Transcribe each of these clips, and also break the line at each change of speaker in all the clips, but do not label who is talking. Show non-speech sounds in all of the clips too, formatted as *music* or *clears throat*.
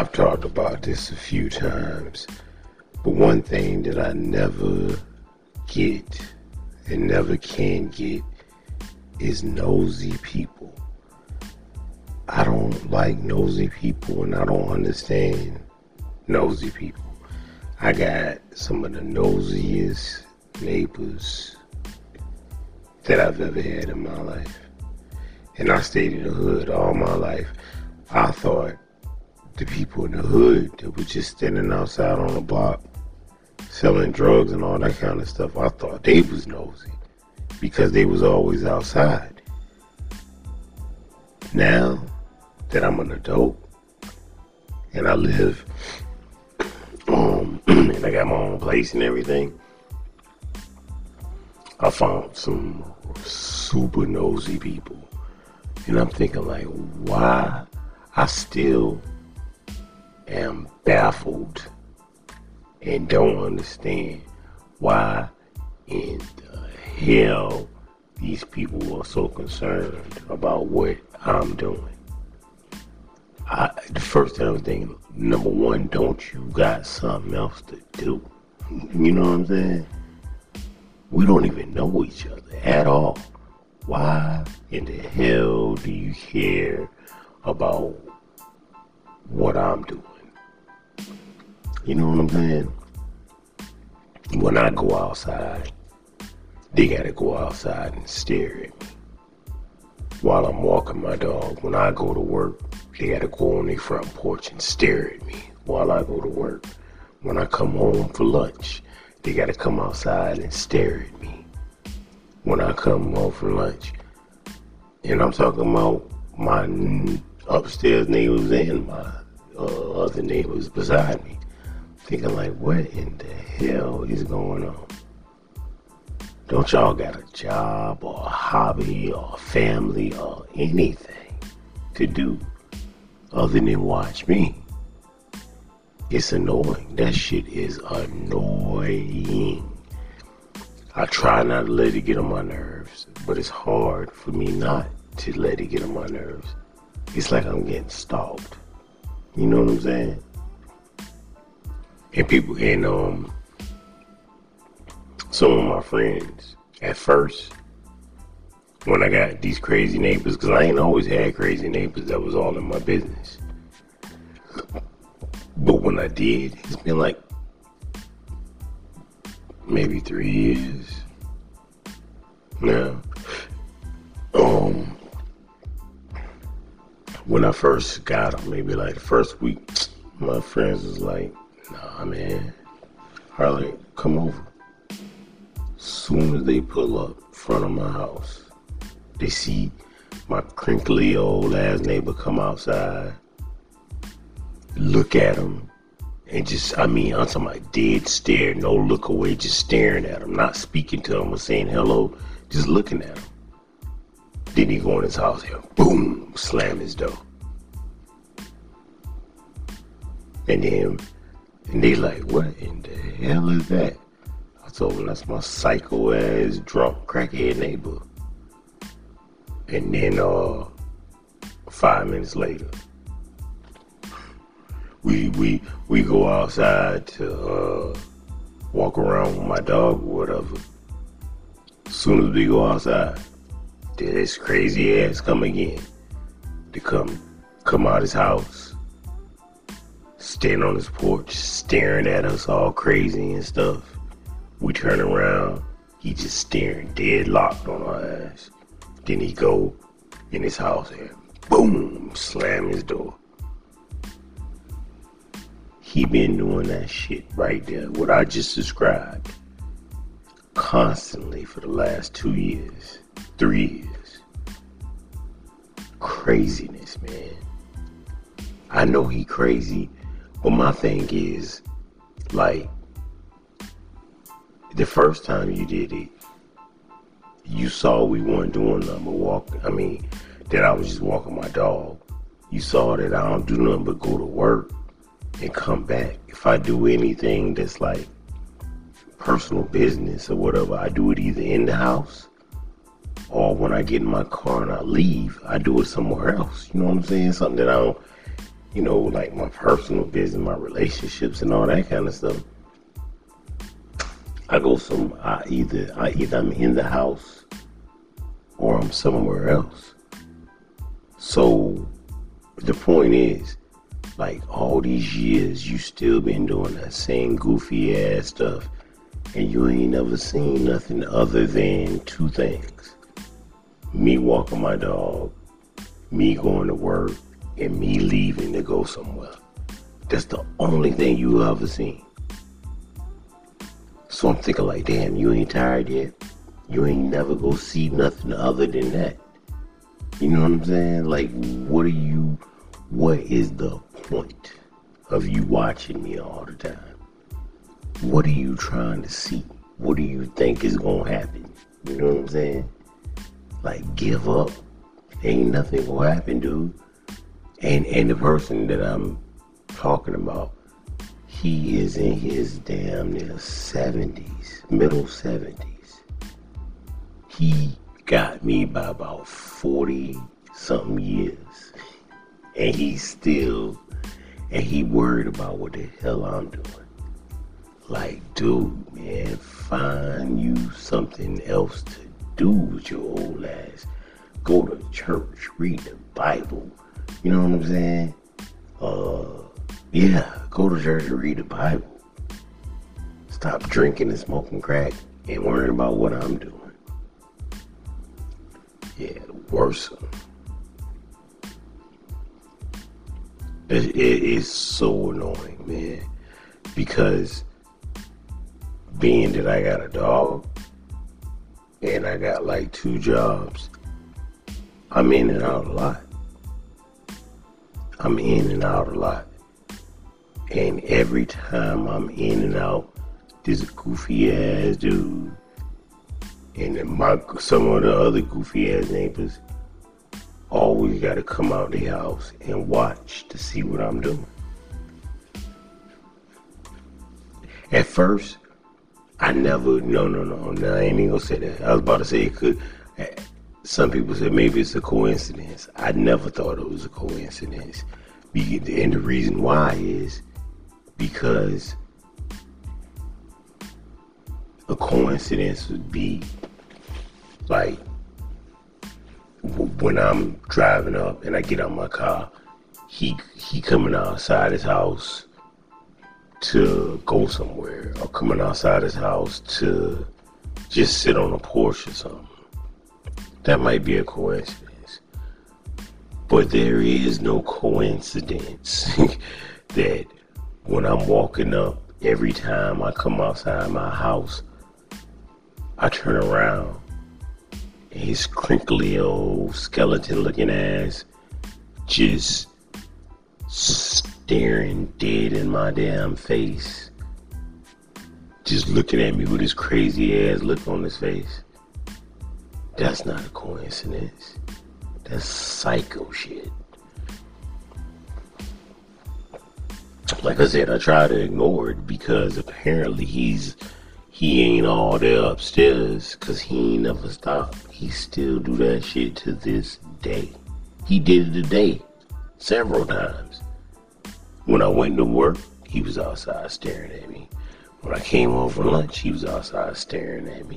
I've talked about this a few times, but one thing that I never get and never can get is nosy people. I don't like nosy people and I don't understand nosy people. I got some of the nosiest neighbors that I've ever had in my life. And I stayed in the hood all my life. I thought the people in the hood that were just standing outside on the block selling drugs and all that kind of stuff, I thought they was nosy because they was always outside. Now that I'm an adult and I live um *clears throat* and I got my own place and everything, I found some super nosy people. And I'm thinking like why I still am baffled and don't understand why in the hell these people are so concerned about what I'm doing. I, the first thing I was thinking, number one, don't you got something else to do? You know what I'm saying? We don't even know each other at all. Why in the hell do you care about what I'm doing? You know what I'm saying? When I go outside, they gotta go outside and stare at me. While I'm walking my dog, when I go to work, they gotta go on their front porch and stare at me while I go to work. When I come home for lunch, they gotta come outside and stare at me. When I come home for lunch, and I'm talking about my upstairs neighbors and my uh, other neighbors beside me thinking like, what in the hell is going on? Don't y'all got a job or a hobby or a family or anything to do other than watch me? It's annoying. That shit is annoying. I try not to let it get on my nerves, but it's hard for me not to let it get on my nerves. It's like I'm getting stalked. You know what I'm saying? And people and um some of my friends at first when I got these crazy neighbors because I ain't always had crazy neighbors that was all in my business. But when I did, it's been like maybe three years now. Um, when I first got them, maybe like the first week, my friends was like, Nah, man. Harley, come over. Soon as they pull up front of my house, they see my crinkly old ass neighbor come outside, look at him, and just, I mean, I'm talking about dead stare, no look away, just staring at him, not speaking to him or saying hello, just looking at him. Then he go in his house boom, slam his door. And then and they like, what in the hell is that? I told them that's my psycho ass drunk crackhead neighbor. And then uh five minutes later, we we we go outside to uh, walk around with my dog or whatever. As soon as we go outside, this crazy ass come again. To come come out his house standing on his porch, staring at us all crazy and stuff. We turn around, he just staring dead locked on our ass. Then he go in his house and boom, slam his door. He been doing that shit right there, what I just described, constantly for the last two years, three years. Craziness, man. I know he crazy but my thing is, like, the first time you did it, you saw we weren't doing nothing but walk. I mean, that I was just walking my dog. You saw that I don't do nothing but go to work and come back. If I do anything that's like personal business or whatever, I do it either in the house or when I get in my car and I leave, I do it somewhere else. You know what I'm saying? Something that I don't you know, like my personal business, my relationships, and all that kind of stuff. I go some. I either I either I'm in the house or I'm somewhere else. So the point is, like all these years, you still been doing that same goofy ass stuff, and you ain't never seen nothing other than two things: me walking my dog, me going to work, and me leaving to go somewhere. That's the only thing you ever seen. So I'm thinking like, damn, you ain't tired yet. You ain't never go see nothing other than that. You know what I'm saying? Like, what are you? What is the point of you watching me all the time? What are you trying to see? What do you think is gonna happen? You know what I'm saying? Like, give up. Ain't nothing gonna happen, dude. And and the person that I'm talking about, he is in his damn near 70s, middle 70s. He got me by about 40 something years. And he's still, and he worried about what the hell I'm doing. Like, dude, man, find you something else to do with your old ass. Go to church, read the Bible, you know what I'm saying? Uh, yeah, go to church and read the Bible. Stop drinking and smoking crack and worrying about what I'm doing. Yeah, worse. It, it is so annoying, man. Because being that I got a dog and I got like two jobs, I'm in and out a lot. I'm in and out a lot. And every time I'm in and out, this goofy ass dude and my some of the other goofy ass neighbors always got to come out the house and watch to see what I'm doing. At first, I never, no, no, no, no, I ain't even gonna say that. I was about to say it could, some people say maybe it's a coincidence. I never thought it was a coincidence. And the reason why is because a coincidence would be like when I'm driving up and I get out my car, he he coming outside his house to go somewhere, or coming outside his house to just sit on a porch or something. That might be a coincidence. But there is no coincidence *laughs* that when I'm walking up, every time I come outside my house, I turn around and his crinkly old skeleton looking ass just staring dead in my damn face. Just looking at me with his crazy ass look on his face. That's not a coincidence. That's psycho shit. Like I said, I try to ignore it because apparently he's he ain't all there upstairs because he ain't never stopped. He still do that shit to this day. He did it today several times. When I went to work, he was outside staring at me. When I came home for lunch, he was outside staring at me.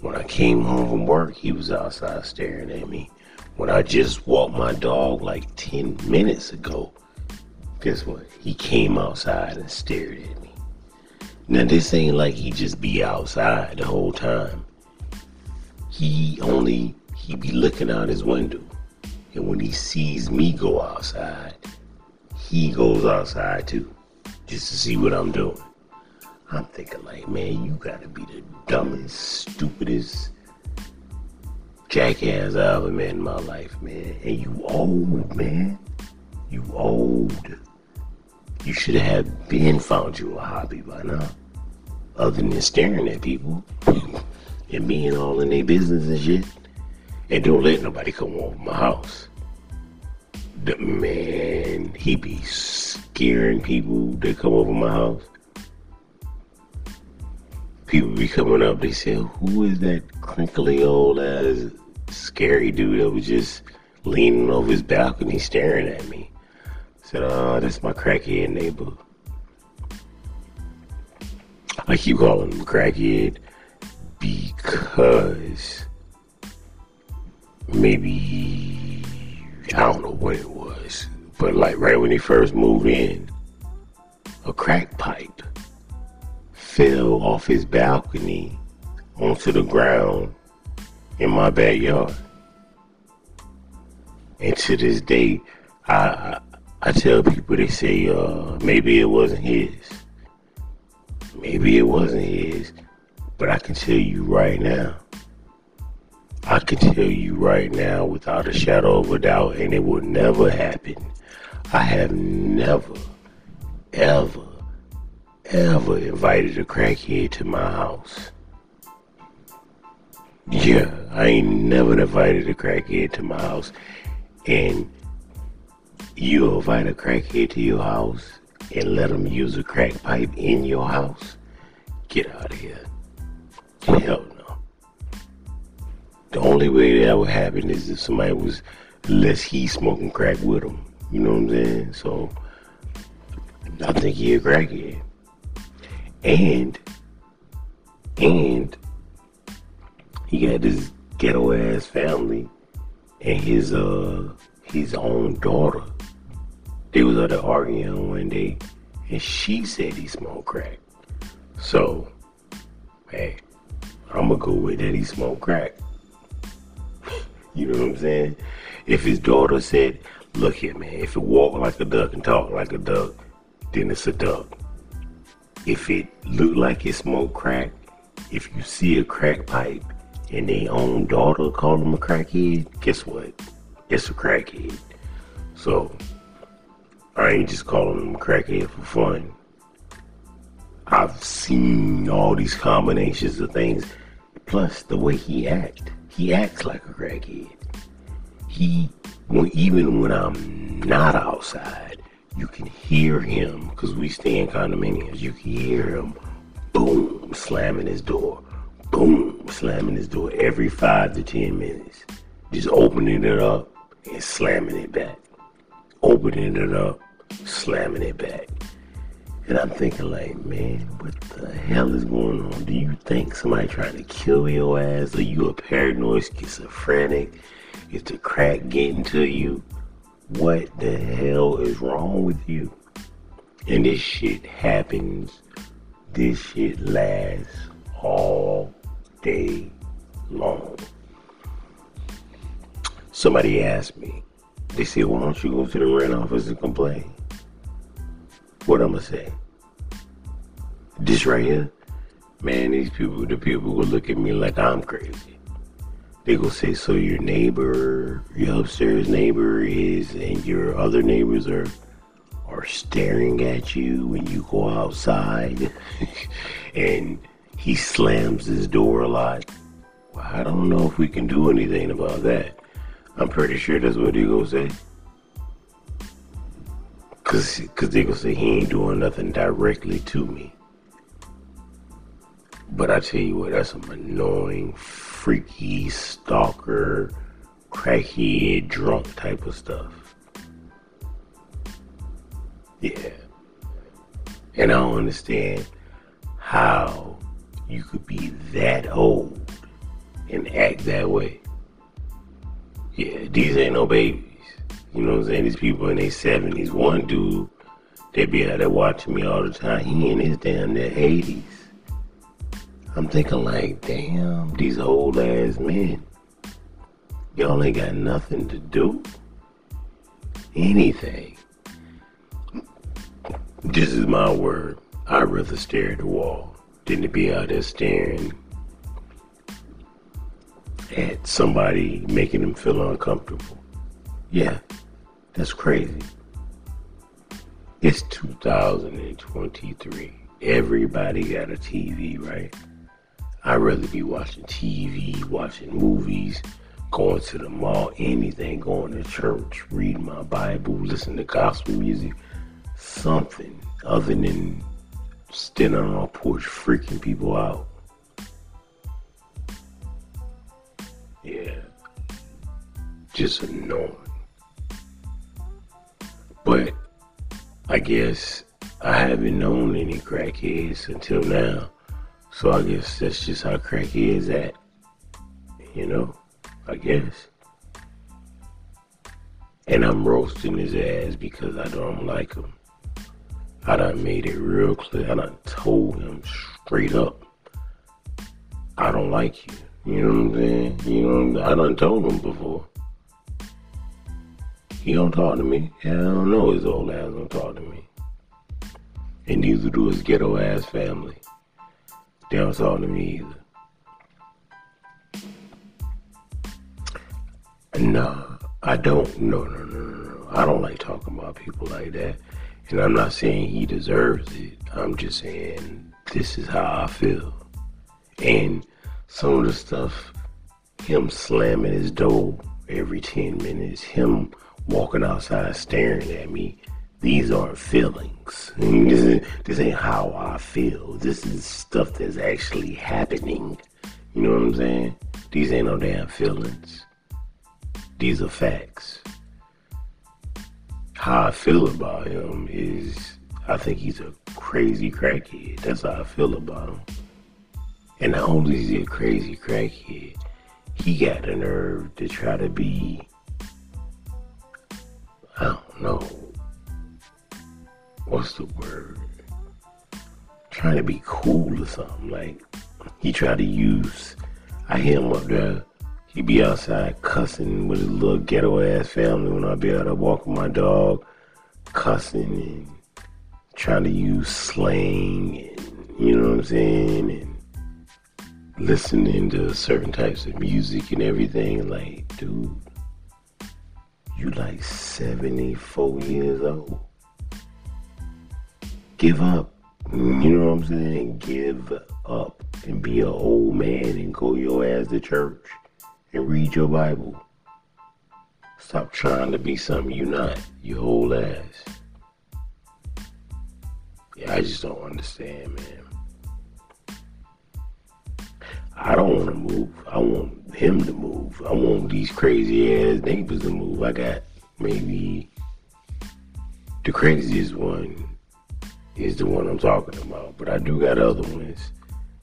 When I came home from work, he was outside staring at me. When I just walked my dog like 10 minutes ago, guess what? He came outside and stared at me. Now, this ain't like he just be outside the whole time. He only, he be looking out his window. And when he sees me go outside, he goes outside too, just to see what I'm doing. I'm thinking like, man, you gotta be the dumbest, stupidest jackass I ever met in my life, man. And you old, man. You old. You should have been found you a hobby by now. Other than staring at people *laughs* and being all in their business and shit. And don't let nobody come over my house. The man, he be scaring people that come over my house people be coming up, they say, Who is that crinkly old ass scary dude that was just leaning over his balcony staring at me? Said, oh, that's my crackhead neighbor. I keep calling him crackhead because maybe I don't know what it was, but like right when he first moved in, a crack pipe fell off his balcony onto the ground in my backyard. And to this day, I I, tell people they say uh, maybe it wasn't his. Maybe it wasn't his, but I can tell you right now. I can tell you right now without a shadow of a doubt, and it will never happen. I have never, ever, ever invited a crackhead to my house. Yeah, I ain't never invited a crackhead to my house. And you invite a crackhead to your house and let them use a crack pipe in your house? Get out of here. Hell no. The only way that would happen is if somebody was, unless he smoking crack with them. You know what I'm saying? So, I think he a crackhead. And, and, he got this ghetto ass family and his uh his own daughter. They was out there arguing one day and she said he smoked crack. So hey, I'ma go with that he smoked crack. *laughs* you know what I'm saying? If his daughter said, look here man, if it walk like a duck and talk like a duck, then it's a duck. If it look like it smoked crack, if you see a crack pipe and their own daughter call them a crackhead, guess what? It's a crackhead. So I ain't just calling them crackhead for fun. I've seen all these combinations of things. Plus the way he act. He acts like a crackhead. He when even when I'm not outside, you can hear him because we stay in condominiums. You can hear him boom slamming his door boom, slamming his door every five to ten minutes. Just opening it up and slamming it back. Opening it up, slamming it back. And I'm thinking like, man, what the hell is going on? Do you think somebody trying to kill your ass? Are you a paranoid schizophrenic? Is the crack getting to you? What the hell is wrong with you? And this shit happens. This shit lasts all day long. Somebody asked me, they said, why don't you go to the rent office and complain? What I'm gonna say? This right here, man, these people, the people will look at me like I'm crazy. They say, so your neighbor, your upstairs neighbor is, and your other neighbors are, are staring at you when you go outside, *laughs* and he slams his door a lot. Well, I don't know if we can do anything about that. I'm pretty sure that's what he gonna say. Cause, Cause they gonna say he ain't doing nothing directly to me. But I tell you what, that's some annoying, freaky, stalker, crackhead, drunk type of stuff. Yeah. And I don't understand how you could be that old and act that way. Yeah, these ain't no babies. You know what I'm saying? These people in their 70s. One dude, they be out there watching me all the time. He in his damn their 80s. I'm thinking like, damn, these old ass men. Y'all ain't got nothing to do. Anything. This is my word. I'd rather stare at the wall than to be out there staring at somebody making them feel uncomfortable. Yeah, that's crazy. It's 2023. Everybody got a TV, right? I'd rather be watching TV, watching movies, going to the mall, anything, going to church, reading my Bible, listening to gospel music, something other than standing on our porch freaking people out. Yeah. Just annoying. But I guess I haven't known any crackheads until now. So I guess that's just how crackheads act. You know? I guess. And I'm roasting his ass because I don't like him. I done made it real clear. I done told him straight up. I don't like you. You know what I'm saying? You know, what I done told him before. He don't talk to me. I don't know his old ass don't talk to me. And neither do his ghetto ass family. They don't talk to me either. No, I don't. No, no, no, no, no. I don't like talking about people like that. And I'm not saying he deserves it. I'm just saying this is how I feel. And some of the stuff, him slamming his door every 10 minutes, him walking outside staring at me, these aren't feelings. *laughs* This, this ain't how I feel. This is stuff that's actually happening. You know what I'm saying? These ain't no damn feelings. These are facts. How I feel about him is I think he's a crazy crackhead. That's how I feel about him. And not only is he a crazy crackhead, he got the nerve to try to be I don't know. What's the word? Trying to be cool or something. Like, he tried to use, I hear him up there. He be outside cussing with his little ghetto ass family when I be out there walking my dog, cussing and trying to use slang and, you know what I'm saying? And listening to certain types of music and everything. Like, dude, you like 74 years old. Give up. You know what I'm saying? Give up and be an old man and go your ass to church and read your Bible. Stop trying to be something you're not, you old ass. Yeah, I just don't understand, man. I don't want to move. I want him to move. I want these crazy ass neighbors to move. I got maybe the craziest one is the one I'm talking about, but I do got other ones.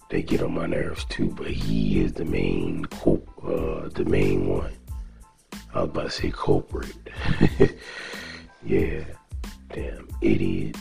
They get on my nerves too, but he is the main uh, the main one. I was about to say culprit. *laughs* yeah, damn idiot.